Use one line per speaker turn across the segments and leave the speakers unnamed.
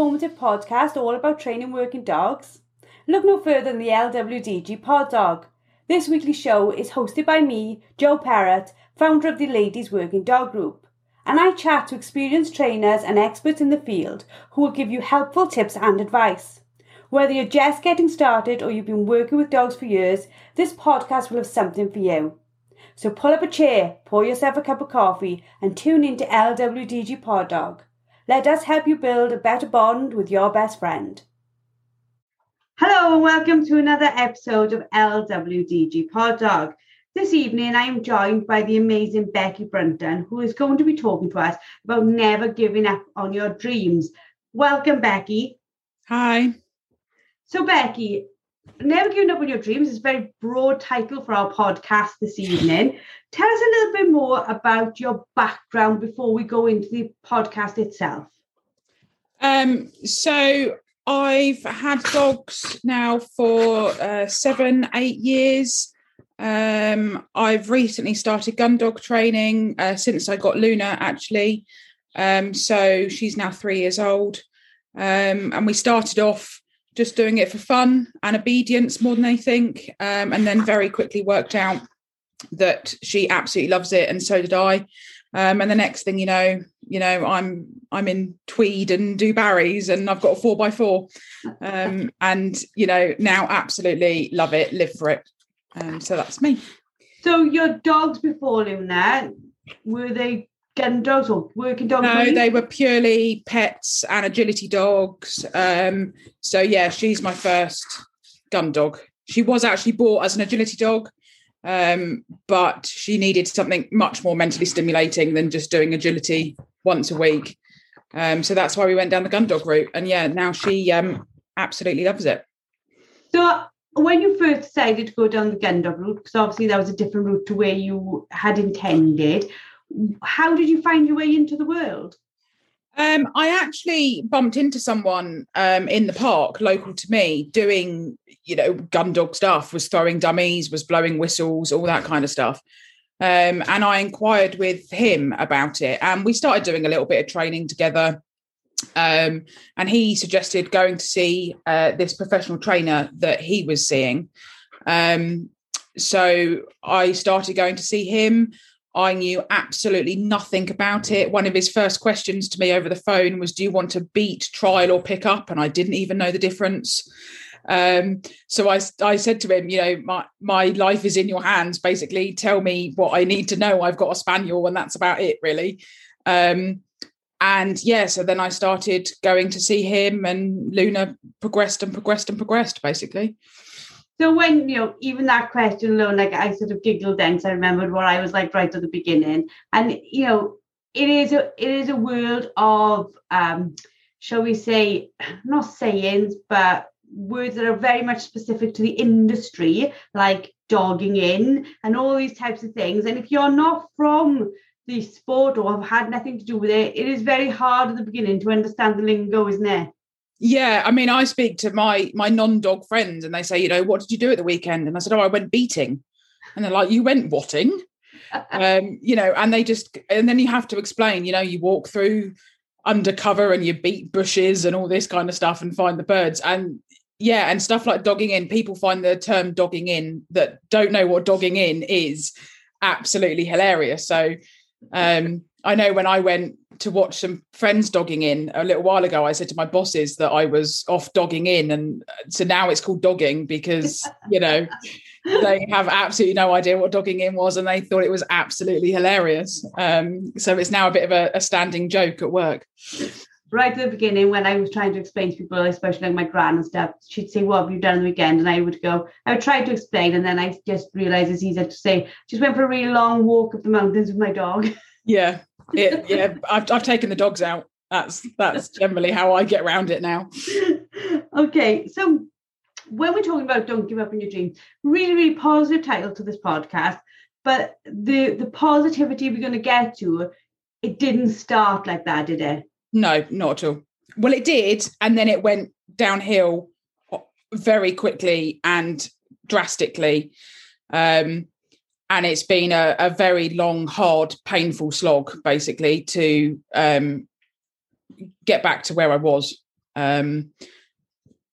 informative podcast all about training working dogs? Look no further than the LWDG Pod Dog. This weekly show is hosted by me, Joe Parrott, founder of the Ladies Working Dog Group, and I chat to experienced trainers and experts in the field who will give you helpful tips and advice. Whether you're just getting started or you've been working with dogs for years, this podcast will have something for you. So pull up a chair, pour yourself a cup of coffee, and tune in to LWDG Pod Dog. Let us help you build a better bond with your best friend. Hello and welcome to another episode of LWDG Pod Dog. This evening I am joined by the amazing Becky Brunton, who is going to be talking to us about never giving up on your dreams. Welcome, Becky.
Hi.
So, Becky, Never Giving Up on Your Dreams is a very broad title for our podcast this evening. Tell us a little bit more about your background before we go into the podcast itself.
Um, so I've had dogs now for uh, seven, eight years. Um, I've recently started gun dog training uh, since I got Luna, actually. Um, so she's now three years old. Um, and we started off just doing it for fun and obedience more than anything. Um, and then very quickly worked out that she absolutely loves it, and so did I. Um, and the next thing you know, you know, I'm I'm in tweed and Dubarrys, and I've got a four by four, um, and you know now absolutely love it, live for it. Um, so that's me.
So your dogs before Luna were they gun dogs or working dogs?
No, they were purely pets and agility dogs. Um, so yeah, she's my first gun dog. She was actually bought as an agility dog, um, but she needed something much more mentally stimulating than just doing agility once a week. Um, so that's why we went down the gun dog route. And yeah, now she um, absolutely loves it.
So when you first decided to go down the gun dog route, because obviously that was a different route to where you had intended, how did you find your way into the world?
Um, I actually bumped into someone um, in the park, local to me, doing you know gun dog stuff. Was throwing dummies, was blowing whistles, all that kind of stuff. Um, and I inquired with him about it, and we started doing a little bit of training together. Um, and he suggested going to see uh, this professional trainer that he was seeing. Um, so I started going to see him. I knew absolutely nothing about it. One of his first questions to me over the phone was, Do you want to beat, trial, or pick up? And I didn't even know the difference. Um, so I, I said to him, You know, my, my life is in your hands. Basically, tell me what I need to know. I've got a spaniel, and that's about it, really. Um, and yeah, so then I started going to see him, and Luna progressed and progressed and progressed, basically.
So when you know, even that question alone, like I sort of giggled then because I remembered what I was like right at the beginning. And you know, it is a it is a world of um, shall we say, not sayings, but words that are very much specific to the industry, like dogging in and all these types of things. And if you're not from the sport or have had nothing to do with it, it is very hard at the beginning to understand the lingo, isn't it?
Yeah, I mean, I speak to my my non-dog friends, and they say, you know, what did you do at the weekend? And I said, oh, I went beating, and they're like, you went whatting, um, you know, and they just, and then you have to explain, you know, you walk through undercover and you beat bushes and all this kind of stuff and find the birds, and yeah, and stuff like dogging in. People find the term dogging in that don't know what dogging in is absolutely hilarious. So um, I know when I went to watch some friends dogging in a little while ago, I said to my bosses that I was off dogging in. And so now it's called dogging because, you know, they have absolutely no idea what dogging in was and they thought it was absolutely hilarious. Um, so it's now a bit of a, a standing joke at work
right at the beginning when I was trying to explain to people, especially like my gran and stuff, she'd say, What have you done on the weekend? And I would go, I would try to explain, and then I just realized it's easier to say, just went for a really long walk up the mountains with my dog.
Yeah. It, yeah. I've I've taken the dogs out. That's that's generally how I get around it now.
okay. So when we're talking about don't give up on your dreams, really, really positive title to this podcast. But the the positivity we're going to get to, it didn't start like that, did it?
No, not at all. Well, it did, and then it went downhill very quickly and drastically. Um, and it's been a, a, very long, hard, painful slog, basically, to um, get back to where I was. Um,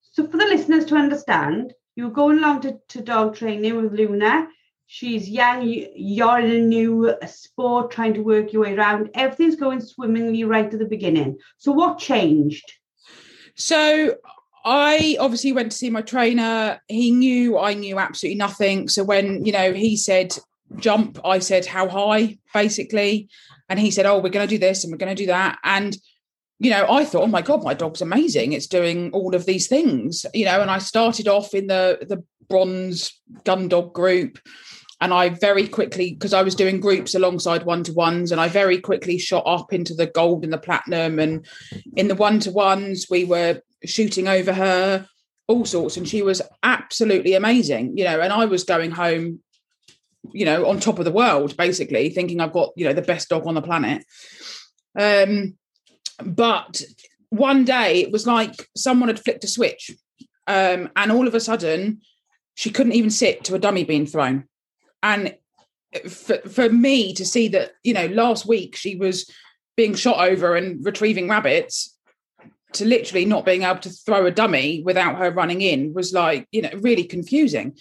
so for the listeners to understand, you were going along to, to dog training with Luna. She's young, you're in a new sport, trying to work your way around. Everything's going swimmingly right at the beginning. So what changed?
So I obviously went to see my trainer. He knew I knew absolutely nothing. So when, you know, he said jump, I said how high, basically. And he said, Oh, we're going to do this and we're going to do that. And you know, I thought, oh my God, my dog's amazing. It's doing all of these things, you know, and I started off in the the bronze gun dog group. And I very quickly, because I was doing groups alongside one to ones, and I very quickly shot up into the gold and the platinum. And in the one to ones, we were shooting over her, all sorts. And she was absolutely amazing, you know. And I was going home, you know, on top of the world, basically, thinking I've got, you know, the best dog on the planet. Um, but one day it was like someone had flicked a switch. Um, and all of a sudden, she couldn't even sit to a dummy being thrown. And for, for me to see that, you know, last week she was being shot over and retrieving rabbits to literally not being able to throw a dummy without her running in was like, you know, really confusing.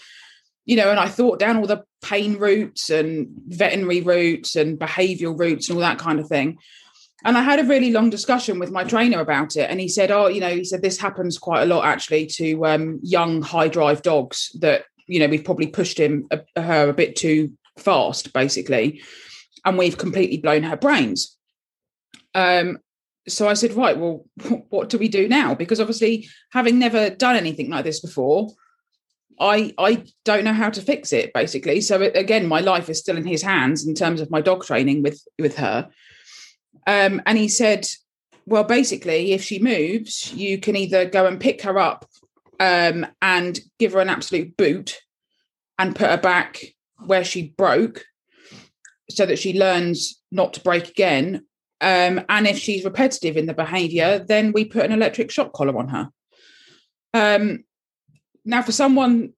You know, and I thought down all the pain routes and veterinary routes and behavioral routes and all that kind of thing. And I had a really long discussion with my trainer about it. And he said, Oh, you know, he said this happens quite a lot actually to um, young high drive dogs that, you know, we've probably pushed him, a, uh, her a bit too fast, basically. And we've completely blown her brains. Um, so I said, Right, well, what do we do now? Because obviously, having never done anything like this before, I I don't know how to fix it basically. So again, my life is still in his hands in terms of my dog training with with her. Um, and he said, well, basically, if she moves, you can either go and pick her up um, and give her an absolute boot and put her back where she broke so that she learns not to break again. Um, and if she's repetitive in the behavior, then we put an electric shock collar on her. Um, now, for someone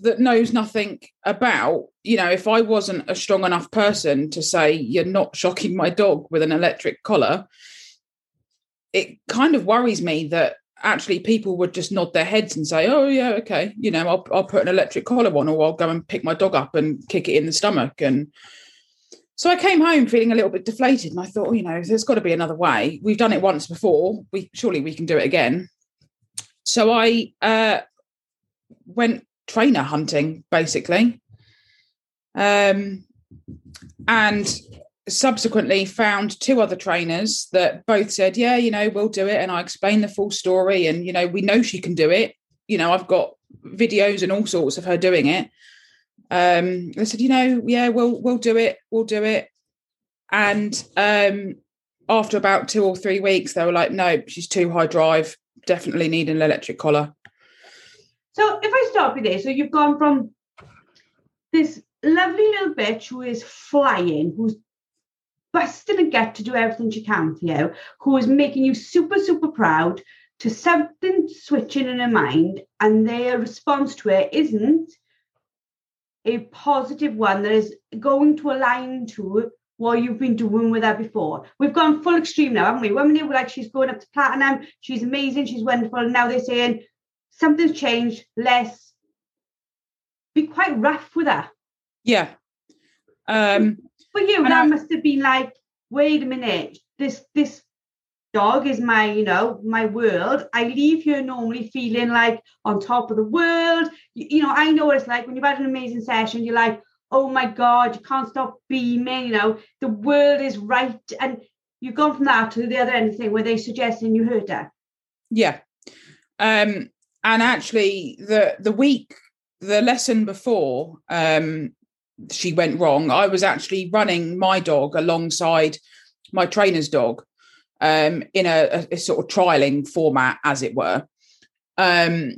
that knows nothing about, you know, if I wasn't a strong enough person to say, you're not shocking my dog with an electric collar, it kind of worries me that actually people would just nod their heads and say, oh, yeah, okay, you know, I'll, I'll put an electric collar on or I'll go and pick my dog up and kick it in the stomach. And so I came home feeling a little bit deflated and I thought, oh, you know, there's got to be another way. We've done it once before. We surely we can do it again. So I uh, went trainer hunting, basically. Um, and subsequently found two other trainers that both said, Yeah, you know, we'll do it. And I explained the full story. And, you know, we know she can do it. You know, I've got videos and all sorts of her doing it. Um, they said, you know, yeah, we'll we'll do it, we'll do it. And um after about two or three weeks, they were like, no, she's too high drive, definitely need an electric collar.
So if I start with this, so you've gone from this lovely little bitch who is flying, who's busting a gut to do everything she can for you, who is making you super, super proud, to something switching in her mind, and their response to it isn't a positive one that is going to align to what you've been doing with her before. We've gone full extreme now, haven't we? One minute we're like, she's going up to platinum, she's amazing, she's wonderful. And now they're saying, something's changed, less. Be quite rough with her.
Yeah. Um,
For you, that I, must have been like, wait a minute, this this dog is my, you know, my world. I leave here normally feeling like on top of the world. You, you know, I know what it's like when you've had an amazing session, you're like, oh my God, you can't stop beaming, you know, the world is right. And you've gone from that to the other end thing where they're suggesting you hurt her.
Yeah. Um, and actually the the week the lesson before um, she went wrong i was actually running my dog alongside my trainer's dog um, in a, a, sort of trialing format as it were. Um,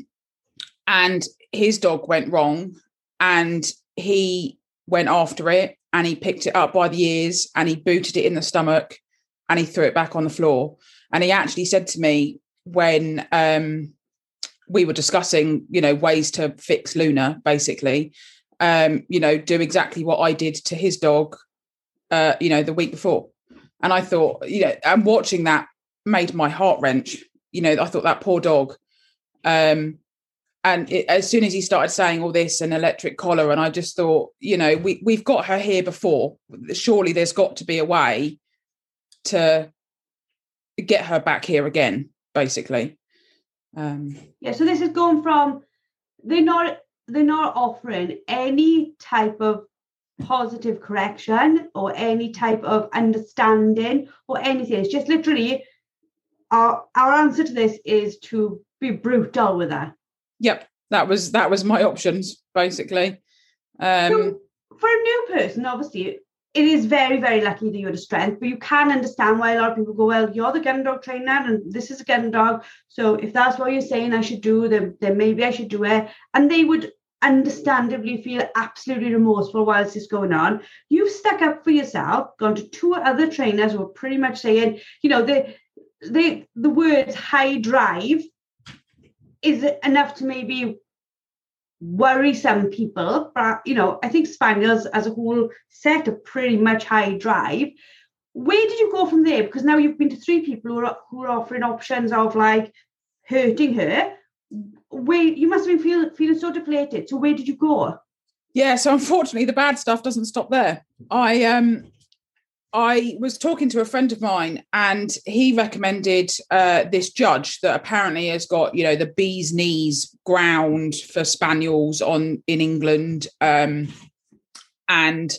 and his dog went wrong and he went after it and he picked it up by the ears and he booted it in the stomach and he threw it back on the floor. And he actually said to me when um, we were discussing, you know, ways to fix Luna, basically. Um, you know, do exactly what I did to his dog, uh, you know, the week before. And I thought, you know, I'm watching that made my heart wrench. You know, I thought that poor dog. Um, and it, as soon as he started saying all this and electric collar, and I just thought, you know, we we've got her here before. Surely there's got to be a way to get her back here again, basically. Um,
yeah. So this is going from they're not they're not offering any type of positive correction or any type of understanding or anything. It's just literally our our answer to this is to be brutal with her.
Yep, that was that was my options basically. Um,
so for a new person, obviously, it is very very lucky that you're the strength, but you can understand why a lot of people go, well, you're the gun dog trainer, and this is a gun dog. So if that's what you're saying, I should do, then then maybe I should do it. And they would understandably feel absolutely remorseful whilst this is going on. You've stuck up for yourself, gone to two other trainers who are pretty much saying, you know, the the the words high drive is enough to maybe worry some people. But you know, I think Spaniels as a whole set a pretty much high drive. Where did you go from there? Because now you've been to three people who are who are offering options of like hurting her. Where you must have been feel, feeling so deflated. So where did you go?
Yeah, so unfortunately the bad stuff doesn't stop there. I um I was talking to a friend of mine, and he recommended uh, this judge that apparently has got, you know, the bee's knees ground for spaniels on in England, um, and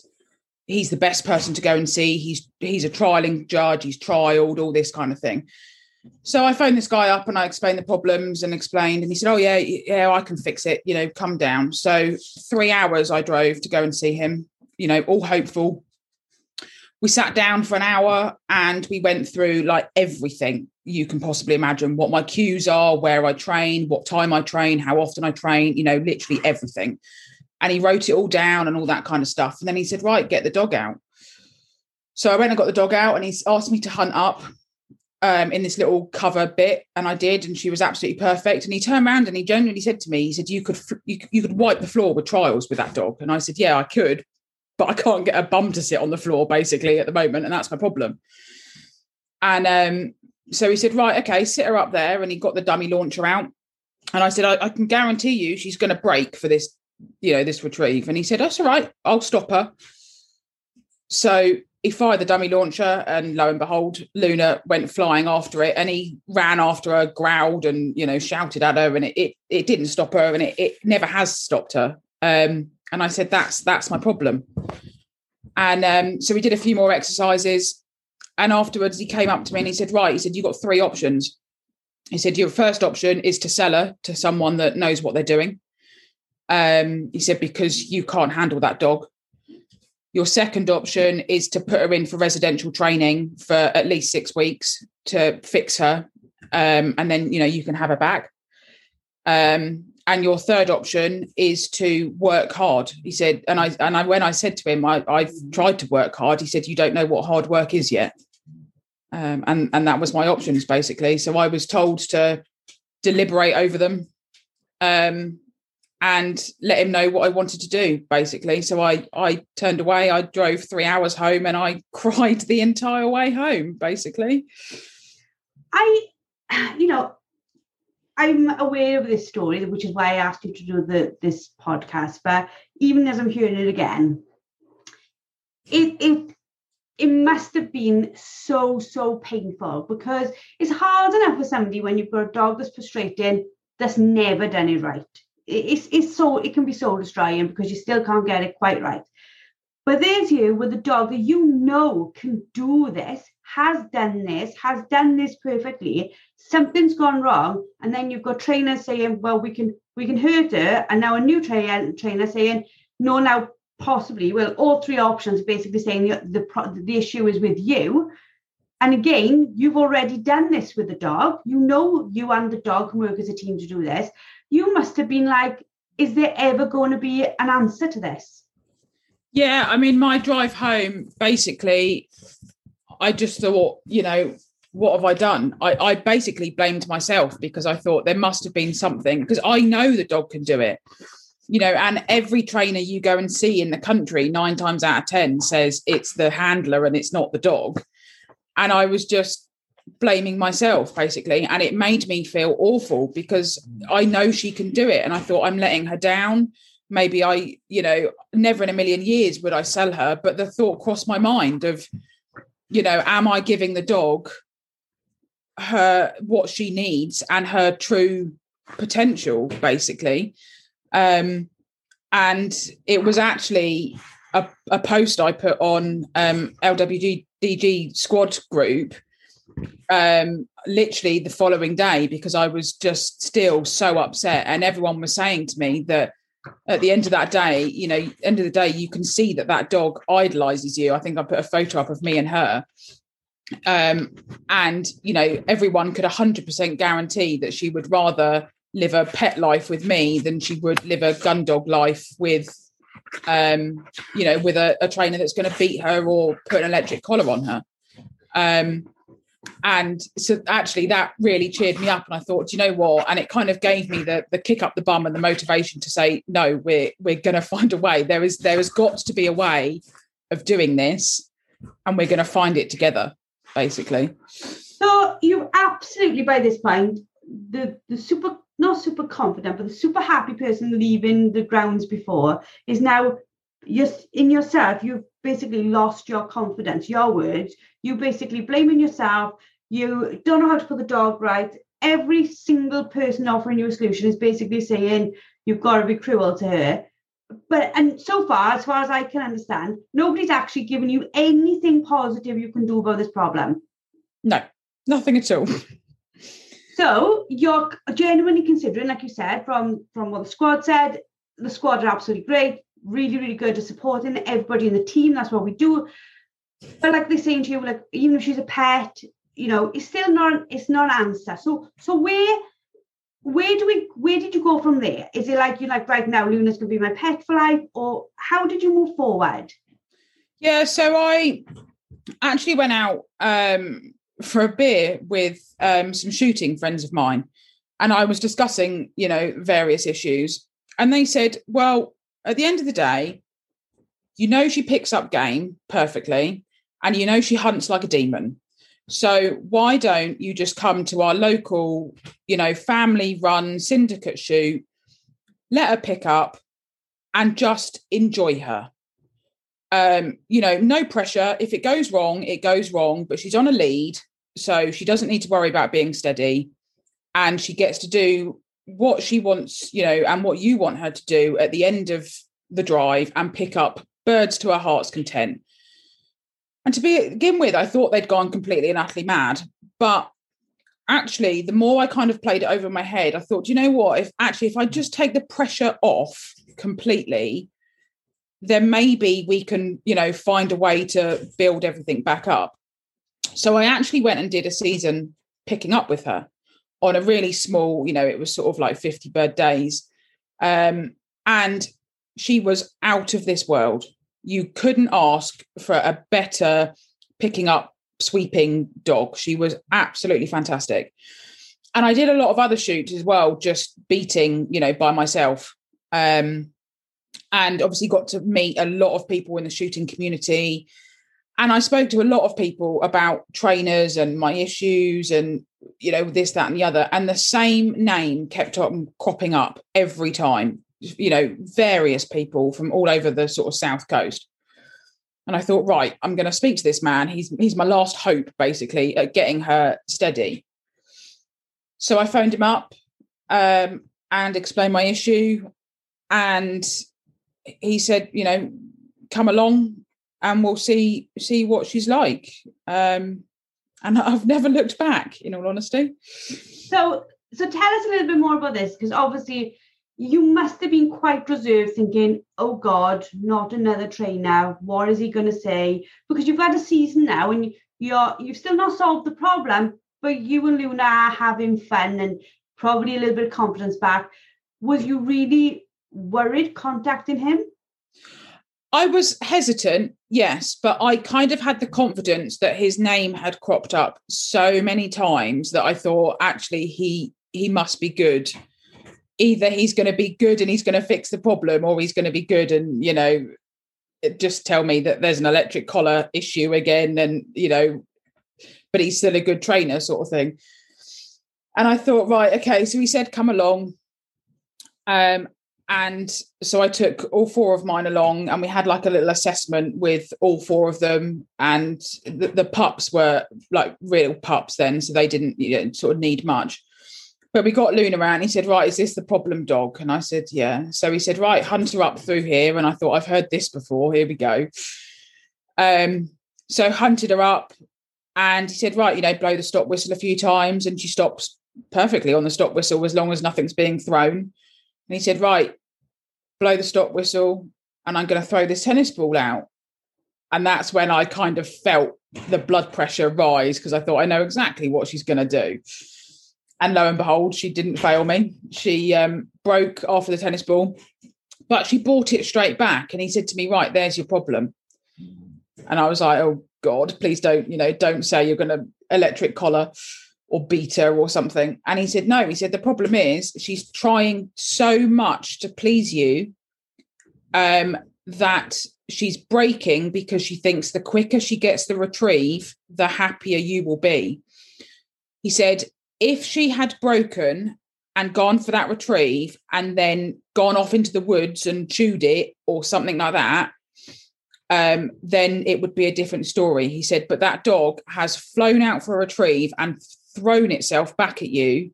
he's the best person to go and see. He's he's a trialing judge. He's trialed all this kind of thing. So I phoned this guy up and I explained the problems and explained, and he said, "Oh yeah, yeah, I can fix it. You know, come down." So three hours I drove to go and see him. You know, all hopeful we sat down for an hour and we went through like everything you can possibly imagine. What my cues are where i train what time i train how often i train you know literally everything. And he wrote it all down and all that kind of stuff. And then he said right get the dog out. So i went and got the dog out and he asked me to hunt up um, in this little cover bit and i did and she was absolutely perfect. And he turned around and he genuinely said to me he said you could you, you could wipe the floor with trials with that dog. And i said yeah i could but I can't get a bum to sit on the floor basically at the moment, and that's my problem. And um, so he said, right, okay, sit her up there, and he got the dummy launcher out, and I said, I, I can guarantee you she's going to break for this, you know, this retrieve. And he said, that's all right, I'll stop her. So he fired the dummy launcher, and lo and behold, Luna went flying after it, and he ran after her, growled, and you know, shouted at her, and it it, it didn't stop her, and it, it never has stopped her. Um, and I said, that's that's my problem. And um, so we did a few more exercises. And afterwards, he came up to me and he said, Right, he said, You've got three options. He said, Your first option is to sell her to someone that knows what they're doing. Um, he said, Because you can't handle that dog. Your second option is to put her in for residential training for at least six weeks to fix her. Um, and then, you know, you can have her back. Um, and your third option is to work hard he said. And i and i when i said to him I, i've tried to work hard he said you don't know what hard work is yet. Um, and and that was my options basically. So i was told to deliberate over them um, and let him know what i wanted to do basically. So i i turned away i drove three hours home and i cried the entire way home basically.
I you know I'm aware of this story, which is why I asked you to do the this podcast. But even as I'm hearing it again, it it it must have been so so painful because it's hard enough for somebody when you've got a dog that's frustrating that's never done it right. It's it's so it can be so destroying because you still can't get it quite right. But there's you with a dog that you know can do this, has done this, has done this perfectly. Something's gone wrong, and then you've got trainers saying, "Well, we can we can hurt her," and now a new trainer trainer saying, "No, now possibly." Well, all three options basically saying the the, the issue is with you. And again, you've already done this with the dog. You know you and the dog can work as a team to do this. You must have been like, is there ever going to be an answer to this?
Yeah, I mean, my drive home, basically, I just thought, you know, what have I done? I, I basically blamed myself because I thought there must have been something because I know the dog can do it. You know, and every trainer you go and see in the country, nine times out of 10 says it's the handler and it's not the dog. And I was just blaming myself basically and it made me feel awful because i know she can do it and i thought i'm letting her down maybe i you know never in a million years would i sell her but the thought crossed my mind of you know am i giving the dog her what she needs and her true potential basically? Um and it was actually a, a post i put on um lwdg squad group um literally the following day because i was just still so upset and everyone was saying to me that at the end of that day you know end of the day you can see that that dog idolizes you. I think i put a photo up of me and her. Um, and you know everyone could 100% guarantee that she would rather live a pet life with me than she would live a gun dog life with um, you know with a, a trainer that's going to beat her or put an electric collar on her. Um, and so actually that really cheered me up and i thought you know what and it kind of gave me the the kick up the bum and the motivation to say no we're we're going to find a way there is there has got to be a way of doing this and we're going to find it together basically.
So you absolutely by this point the the super not super confident but the super happy person leaving the grounds before is now just in yourself you've basically lost your confidence your words. You basically blaming yourself. You don't know how to put the dog right. Every single person offering you a solution is basically saying you've got to be cruel to her. But and so far, as far as I can understand, nobody's actually given you anything positive you can do about this problem.
No, nothing at all.
So you're genuinely considering, like you said, from from what the squad said, the squad are absolutely great, really, really good at supporting everybody in the team. That's what we do. But like they're saying to you, like even if she's a pet, you know, it's still not it's not an answer. So so where where do we where did you go from there is it like you're like right now luna's gonna be my pet for life or how did you move forward
yeah so i actually went out um, for a beer with um, some shooting friends of mine and i was discussing you know various issues and they said well at the end of the day you know she picks up game perfectly and you know she hunts like a demon so why don't you just come to our local, you know, family run syndicate shoot, let her pick up and just enjoy her. Um, you know, no pressure. If it goes wrong, it goes wrong, but she's on a lead, so she doesn't need to worry about being steady and she gets to do what she wants, you know, and what you want her to do at the end of the drive and pick up birds to her heart's content. And to begin with, I thought they'd gone completely and utterly mad. But actually, the more I kind of played it over my head, I thought, you know what? If actually, if I just take the pressure off completely, then maybe we can, you know, find a way to build everything back up. So I actually went and did a season picking up with her on a really small, you know, it was sort of like 50 bird days. Um, and she was out of this world you couldn't ask for a better picking up sweeping dog. She was absolutely fantastic. And I did a lot of other shoots as well, just beating, you know, by myself. Um, and obviously got to meet a lot of people in the shooting community. And I spoke to a lot of people about trainers and my issues and, you know, this, that, and the other. And the same name kept on cropping up every time you know, various people from all over the sort of south coast. And I thought, right, I'm going to speak to this man. He's he's my last hope, basically, at getting her steady. So I phoned him up um, and explained my issue, and he said, you know, come along and we'll see see what she's like. Um, and I've never looked back, in all honesty.
So, so tell us a little bit more about this, because obviously you must have been quite reserved thinking, oh God, not another trainer. What is he going to say? Because you've had a season now and you're you've still not solved the problem, but you and Luna are having fun and probably a little bit of confidence back. Was you really worried contacting him?
I was hesitant, yes, but I kind of had the confidence that his name had cropped up so many times that I thought actually he he must be good either he's going to be good and he's going to fix the problem or he's going to be good and you know just tell me that there's an electric collar issue again and you know but he's still a good trainer, sort of thing. And I thought, right, okay. So he said, come along. Um, and so I took all four of mine along, and we had like a little assessment with all four of them. And the, the pups were like real pups then, so they didn't you know, sort of need much. But we got Luna around. He said, Right, is this the problem dog? And I said, Yeah. So he said, Right, hunt her up through here. And I thought, I've heard this before. Here we go. Um, so hunted her up and he said, Right, you know, blow the stop whistle a few times. And she stops perfectly on the stop whistle as long as nothing's being thrown. And he said, Right, blow the stop whistle, and I'm going to throw this tennis ball out. And that's when I kind of felt the blood pressure rise because I thought I know exactly what she's going to do. And lo and behold, she didn't fail me. She um, broke off the tennis ball, but she brought it straight back. And he said to me, Right, there's your problem. And I was like, Oh God, please don't, you know, don't say you're going to electric collar or beat her or something. And he said, No, he said, the problem is she's trying so much to please you um, that she's breaking because she thinks the quicker she gets the retrieve, the happier you will be. He said, if she had broken and gone for that retrieve and then gone off into the woods and chewed it or something like that, um, then it would be a different story. He said, but that dog has flown out for a retrieve and thrown itself back at you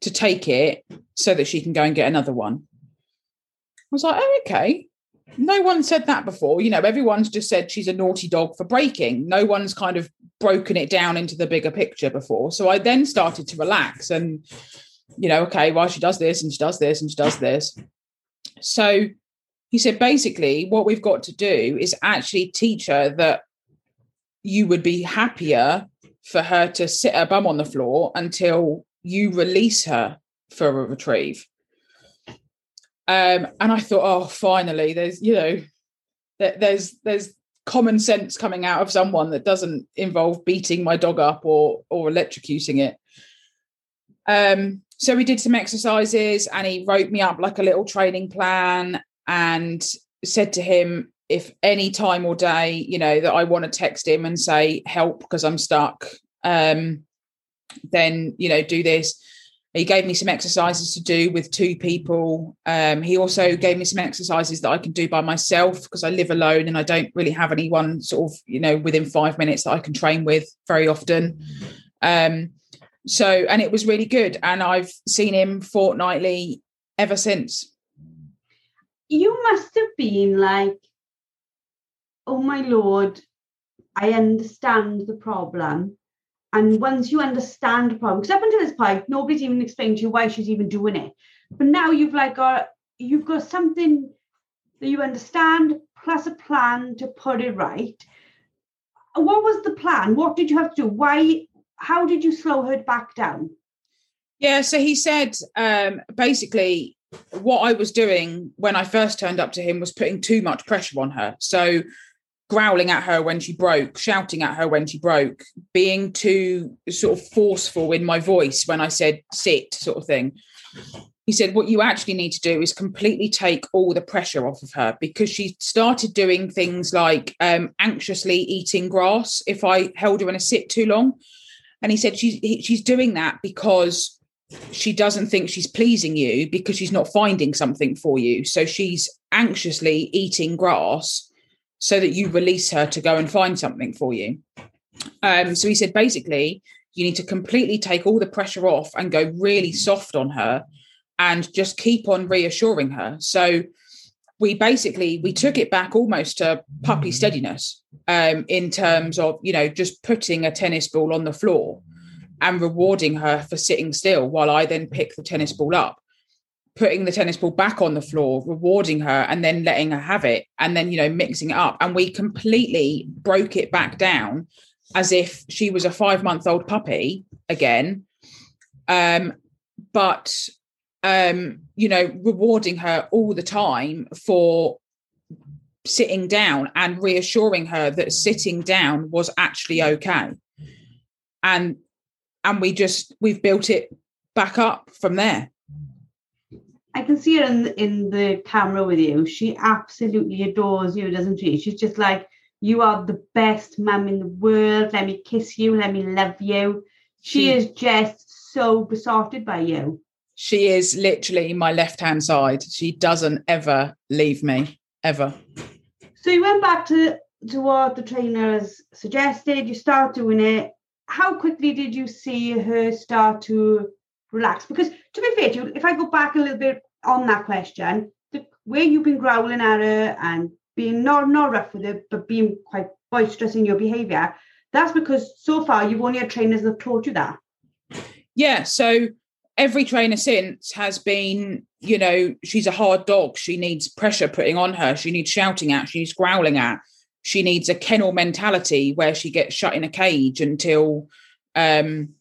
to take it so that she can go and get another one. I was like, oh, okay. No one said that before. You know, everyone's just said she's a naughty dog for breaking. No one's kind of broken it down into the bigger picture before. So I then started to relax and, you know, okay, well, she does this and she does this and she does this. So he said, basically, what we've got to do is actually teach her that you would be happier for her to sit her bum on the floor until you release her for a retrieve. Um, and I thought, oh, finally, there's you know, there's there's common sense coming out of someone that doesn't involve beating my dog up or or electrocuting it. Um, so we did some exercises, and he wrote me up like a little training plan, and said to him, if any time or day, you know, that I want to text him and say help because I'm stuck, um, then you know, do this. He gave me some exercises to do with two people. Um, he also gave me some exercises that I can do by myself because I live alone and I don't really have anyone sort of, you know, within five minutes that I can train with very often. Um, so, and it was really good. And I've seen him fortnightly ever since.
You must have been like, oh my lord, I understand the problem. And once you understand the problem, because up until this point, nobody's even explained to you why she's even doing it. But now you've like got you've got something that you understand plus a plan to put it right. What was the plan? What did you have to do? Why? How did you slow her back down?
Yeah, so he said um, basically what I was doing when I first turned up to him was putting too much pressure on her. So growling at her when she broke, shouting at her when she broke, being too sort of forceful in my voice when I said sit, sort of thing. He said, What you actually need to do is completely take all the pressure off of her because she started doing things like um, anxiously eating grass if I held her in a sit too long. And he said, She's, she's doing that because she doesn't think she's pleasing you because she's not finding something for you. So she's anxiously eating grass so that you release her to go and find something for you. Um, so he said, basically, you need to completely take all the pressure off and go really soft on her and just keep on reassuring her. So we basically we took it back almost to puppy steadiness um, in terms of you know just putting a tennis ball on the floor and rewarding her for sitting still while I then pick the tennis ball up putting the tennis ball back on the floor, rewarding her, and then letting her have it, and then, you know, mixing it up. And we completely broke it back down as if she was a five month old puppy again. Um, but, um, you know, rewarding her all the time for sitting down and reassuring her that sitting down was actually okay. And, and we just, we've built it back up from there.
I can see her in in the camera with you. She absolutely adores you, doesn't she? She's just like You are the best mum in the world. Let me kiss you. Let me love you. She, she is just so besotted by you.
She is literally my left hand side. She doesn't ever leave me, ever.
So you went back to, to what the trainers suggested, you start doing it. How quickly did you see her start to relax? Because to be fair to you, if I go back a little bit on that question, the way you've been growling at her and being not not rough with her, but being quite boisterous in your behaviour, that's because so far you've only had trainers that have taught you that.
Yeah. So every trainer since has been, you know, she's a hard dog. She needs pressure putting on her. She needs shouting at. She needs growling at. She needs a kennel mentality where she gets shut in a cage until um,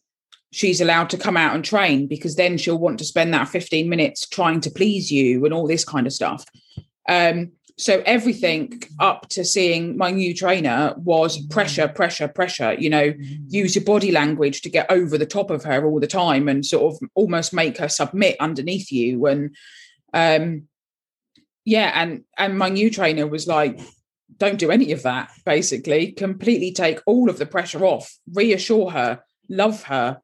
she's allowed to come out and train because then she'll want to spend that 15 minutes trying to please you and all this kind of stuff. Um, so everything up to seeing my new trainer was pressure, pressure, pressure. You know, use your body language to get over the top of her all the time and sort of almost make her submit underneath you. And um, yeah, and and my new trainer was like, don't do any of that. Basically, completely take all of the pressure off. Reassure her, love her,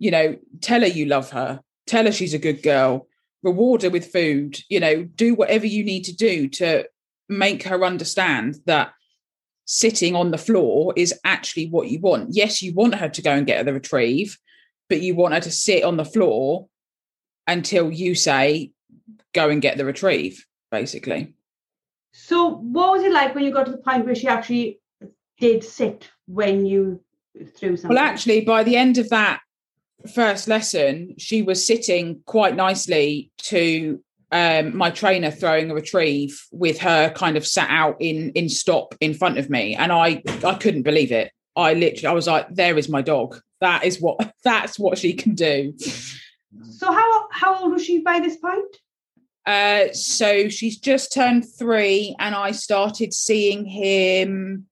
you know, tell her you love her, tell her she's a good girl, reward her with food, you know, do whatever you need to do to make her understand that sitting on the floor is actually what you want. Yes, you want her to go and get the retrieve, but you want her to sit on the floor until you say, go and get the retrieve, basically.
So, what was it like when you got to the point where she actually did sit when you threw something?
Well, actually, by the end of that first lesson, she was sitting quite nicely to um, my trainer throwing a retrieve with her kind of sat out in in stop in front of me, and I I couldn't believe it. I literally I was like, there is my dog. That is what that's what she can do.
So how how old was she by this point?
Uh, so she's just turned three, and I started seeing him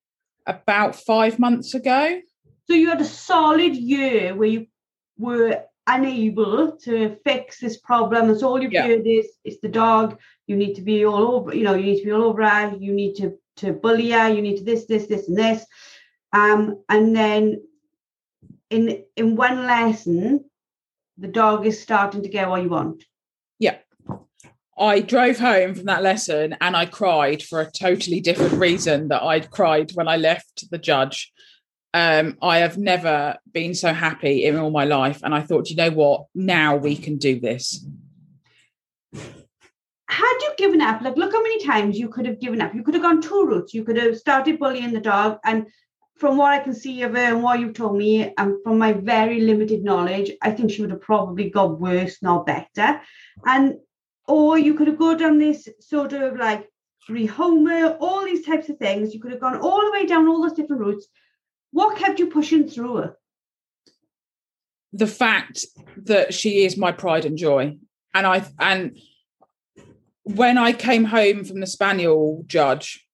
about five months ago.
So you had a solid year where you were unable to fix this problem. That's all you've yeah. heard is it's the dog. You need to be all over, you know, you need to be all over her, you need to to bully her, you need to this, this, this, and this. Um, and then in in one lesson, the dog is starting to get what you want.
Yeah. I drove home from that lesson and I cried for a totally different reason that I'd cried when I left the judge um, I have never been so happy in all my life. And I thought, you know what? Now we can do this.
Had you given up? Like, look how many times you could have given up. You could have gone two routes. You could have started bullying the dog. And from what I can see of her and what you've told me, and from my very limited knowledge, I think she would have probably got worse, not better. And or you could have gone down this sort of like rehome her, all these types of things. You could have gone all the way down all those different routes what kept you pushing through it?
The fact that she is my pride and joy. And I and when I came home from the spaniel judge,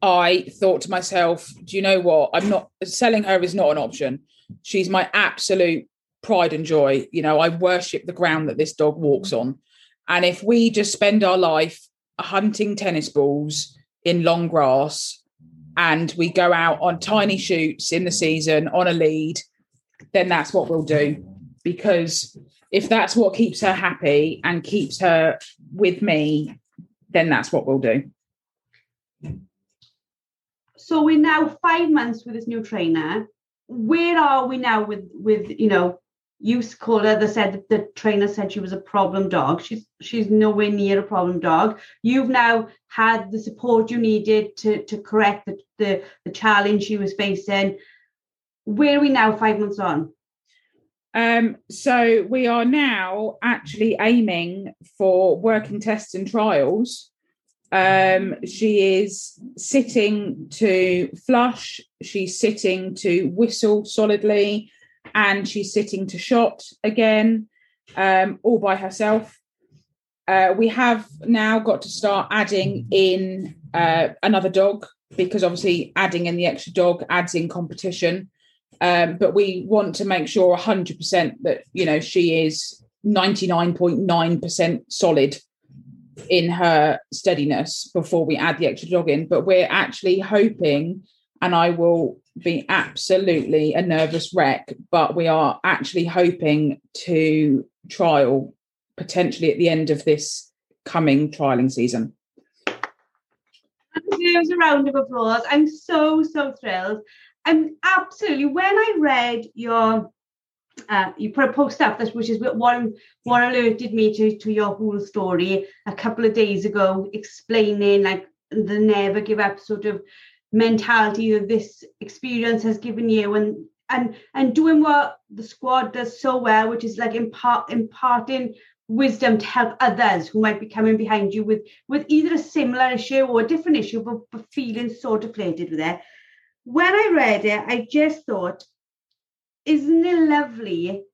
I thought to myself, do you know what? I'm not selling her is not an option. She's my absolute pride and joy. You know, I worship the ground that this dog walks on. And if we just spend our life hunting tennis balls in long grass and we go out on tiny shoots in the season on a lead, then that's what we'll do. Because if that's what keeps her happy and keeps her with me, then that's what we'll do.
So we're now five months with this new trainer. Where are we now with with you know you called her the said the trainer said she was a problem dog. She's she's nowhere near a problem dog. You've now had the support you needed to to correct the the, the challenge she was facing. Where are we now five months on?
Um, so we are now actually aiming for working tests and trials. Um, she is sitting to flush. She's sitting to whistle solidly and she's sitting to shot again, um, all by herself. Uh, we have now got to start adding in uh, another dog because obviously adding in the extra dog adds in competition. Um, but we want to make sure 100% that you know she is 99.9% solid in her steadiness before we add the extra dog in. But we're actually hoping, and I will be absolutely a nervous wreck, but we are actually hoping to trial potentially at the end of this coming trialing season.
There's a round of applause. I'm so, so thrilled. I'm absolutely, when I read your uh, you put a post up this which is what what alerted me to to your whole story a couple of days ago explaining like the never give up sort of mentality that this experience has given you and and and doing what the squad does so well which is like impart imparting wisdom to help others who might be coming behind you with with either a similar issue or a different issue but, but feeling so deflated with it when i read it i just thought isn't it lovely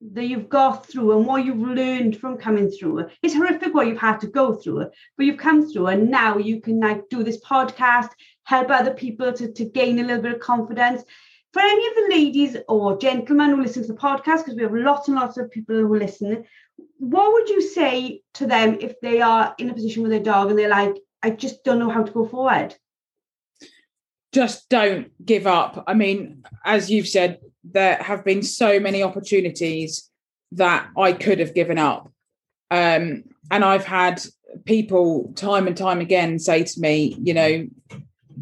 that you've got through and what you've learned from coming through? It's horrific what you've had to go through, but you've come through and now you can like do this podcast, help other people to, to gain a little bit of confidence. For any of the ladies or gentlemen who listen to the podcast, because we have lots and lots of people who listen, what would you say to them if they are in a position with their dog and they're like, I just don't know how to go forward?
Just don't give up. I mean, as you've said, there have been so many opportunities that I could have given up. Um, and I've had people time and time again say to me, you know,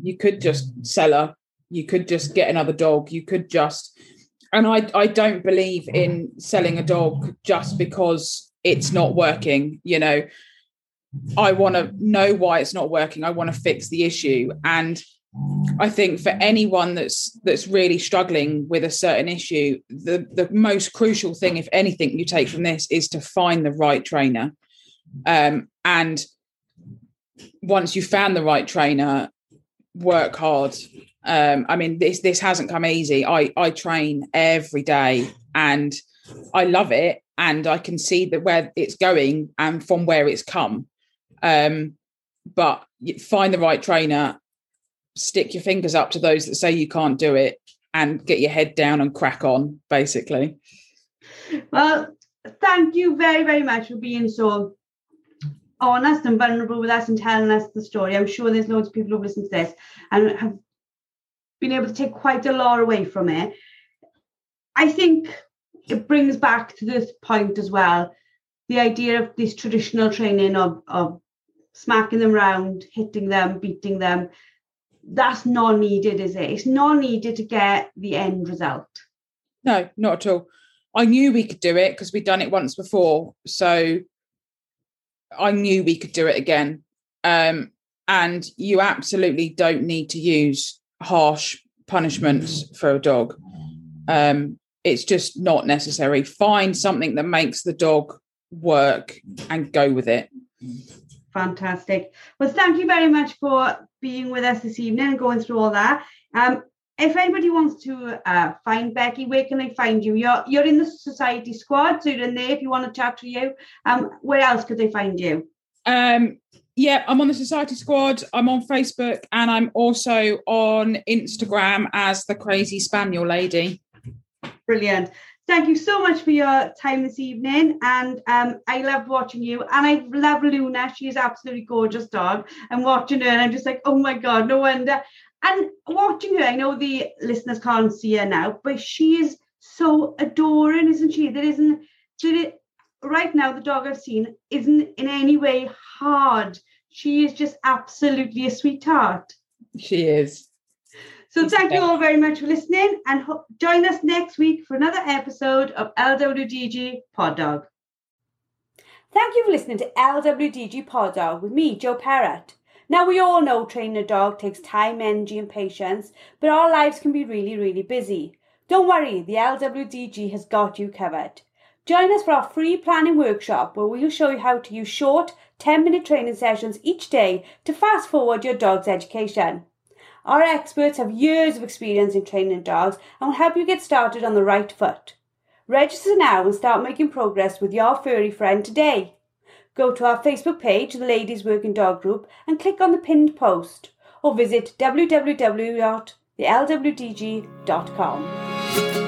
you could just sell her, you could just get another dog, you could just. And I, I don't believe in selling a dog just because it's not working. You know, I want to know why it's not working. I want to fix the issue. And I think for anyone that's that's really struggling with a certain issue, the the most crucial thing, if anything, you take from this is to find the right trainer. Um, and once you found the right trainer, work hard. Um, I mean, this this hasn't come easy. I I train every day and I love it, and I can see that where it's going and from where it's come. Um, but find the right trainer stick your fingers up to those that say you can't do it and get your head down and crack on, basically.
Well, thank you very, very much for being so honest and vulnerable with us and telling us the story. I'm sure there's loads of people who've listened to this and have been able to take quite a lot away from it. I think it brings back to this point as well the idea of this traditional training of, of smacking them around, hitting them, beating them, that's not needed, is it? It's not needed to get the end result.
No, not at all. I knew we could do it because we'd done it once before. So I knew we could do it again. Um, and you absolutely don't need to use harsh punishments for a dog. Um, it's just not necessary. Find something that makes the dog work and go with it.
Fantastic. Well, thank you very much for being with us this evening and going through all that. Um, if anybody wants to uh, find Becky, where can they find you? You're you're in the society squad, so you're in there if you want to chat to you. Um, where else could they find you?
Um, yeah, I'm on the Society Squad. I'm on Facebook, and I'm also on Instagram as the Crazy Spaniel Lady.
Brilliant. Thank you so much for your time this evening. And um, I love watching you. And I love Luna. She is absolutely gorgeous dog. And watching her, and I'm just like, oh my God, no wonder. And watching her, I know the listeners can't see her now, but she is so adoring, isn't she? There isn't, there, right now, the dog I've seen isn't in any way hard. She is just absolutely a sweetheart.
She is.
So thank you all very much for listening and ho- join us next week for another episode of LWDG Pod Dog. Thank you for listening to LWDG Pod Dog with me, Joe Parrott. Now, we all know training a dog takes time, energy, and patience, but our lives can be really, really busy. Don't worry, the LWDG has got you covered. Join us for our free planning workshop where we'll show you how to use short 10 minute training sessions each day to fast forward your dog's education. Our experts have years of experience in training dogs and will help you get started on the right foot. Register now and start making progress with your furry friend today. Go to our Facebook page, the Ladies Working Dog Group, and click on the pinned post or visit www.thelwdg.com.